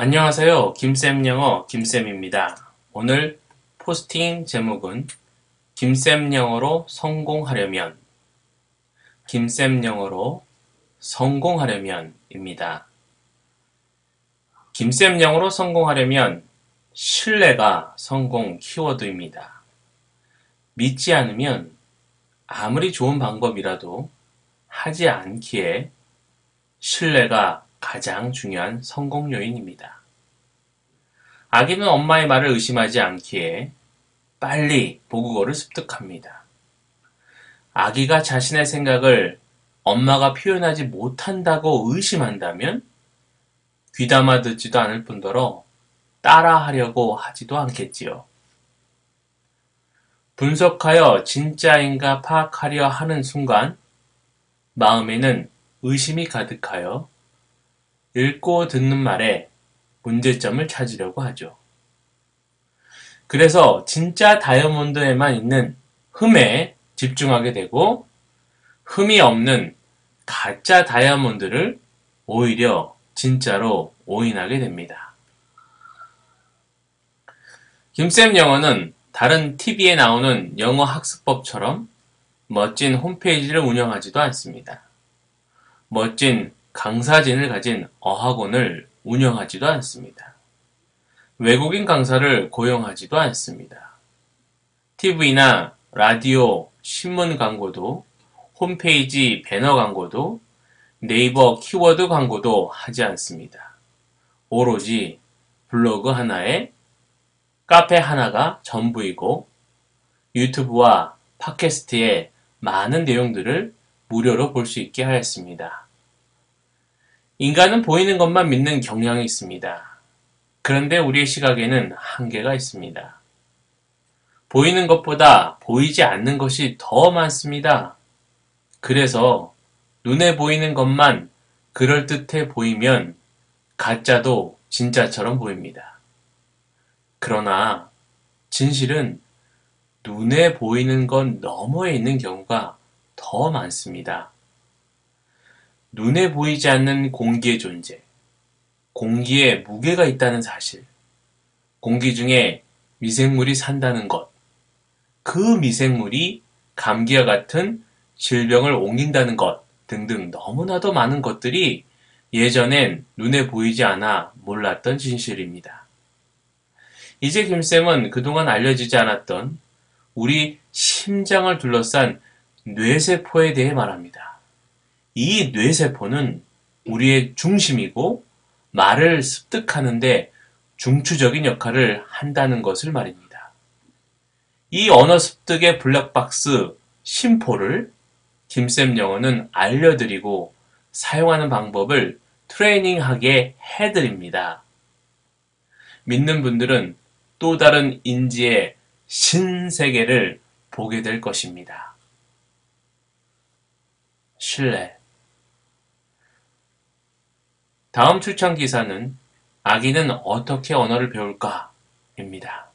안녕하세요. 김쌤 영어 김쌤입니다. 오늘 포스팅 제목은 김쌤 영어로 성공하려면 김쌤 영어로 성공하려면입니다. 김쌤 영어로 성공하려면 신뢰가 성공 키워드입니다. 믿지 않으면 아무리 좋은 방법이라도 하지 않기에 신뢰가 가장 중요한 성공 요인입니다. 아기는 엄마의 말을 의심하지 않기에 빨리 모국어를 습득합니다. 아기가 자신의 생각을 엄마가 표현하지 못한다고 의심한다면 귀담아 듣지도 않을 뿐더러 따라하려고 하지도 않겠지요. 분석하여 진짜인가 파악하려 하는 순간 마음에는 의심이 가득하여 읽고 듣는 말에 문제점을 찾으려고 하죠. 그래서 진짜 다이아몬드에만 있는 흠에 집중하게 되고 흠이 없는 가짜 다이아몬드를 오히려 진짜로 오인하게 됩니다. 김쌤 영어는 다른 TV에 나오는 영어 학습법처럼 멋진 홈페이지를 운영하지도 않습니다. 멋진 강사진을 가진 어학원을 운영하지도 않습니다. 외국인 강사를 고용하지도 않습니다. TV나 라디오, 신문 광고도 홈페이지 배너 광고도 네이버 키워드 광고도 하지 않습니다. 오로지 블로그 하나에 카페 하나가 전부이고 유튜브와 팟캐스트의 많은 내용들을 무료로 볼 수 있게 하였습니다. 인간은 보이는 것만 믿는 경향이 있습니다. 그런데 우리의 시각에는 한계가 있습니다. 보이는 것보다 보이지 않는 것이 더 많습니다. 그래서 눈에 보이는 것만 그럴듯해 보이면 가짜도 진짜처럼 보입니다. 그러나 진실은 눈에 보이는 것 너머에 있는 경우가 더 많습니다. 눈에 보이지 않는 공기의 존재, 공기에 무게가 있다는 사실, 공기 중에 미생물이 산다는 것, 그 미생물이 감기와 같은 질병을 옮긴다는 것 등등 너무나도 많은 것들이 예전엔 눈에 보이지 않아 몰랐던 진실입니다. 이제 김쌤은 그동안 알려지지 않았던 우리 심장을 둘러싼 뇌세포에 대해 말합니다. 이 뇌세포는 우리의 중심이고 말을 습득하는데 중추적인 역할을 한다는 것을 말입니다. 이 언어 습득의 블랙박스 심포를 김쌤 영어는 알려드리고 사용하는 방법을 트레이닝하게 해드립니다. 믿는 분들은 또 다른 인지의 신세계를 보게 될 것입니다. 신뢰 다음 출장 기사는 아기는 어떻게 언어를 배울까? 입니다.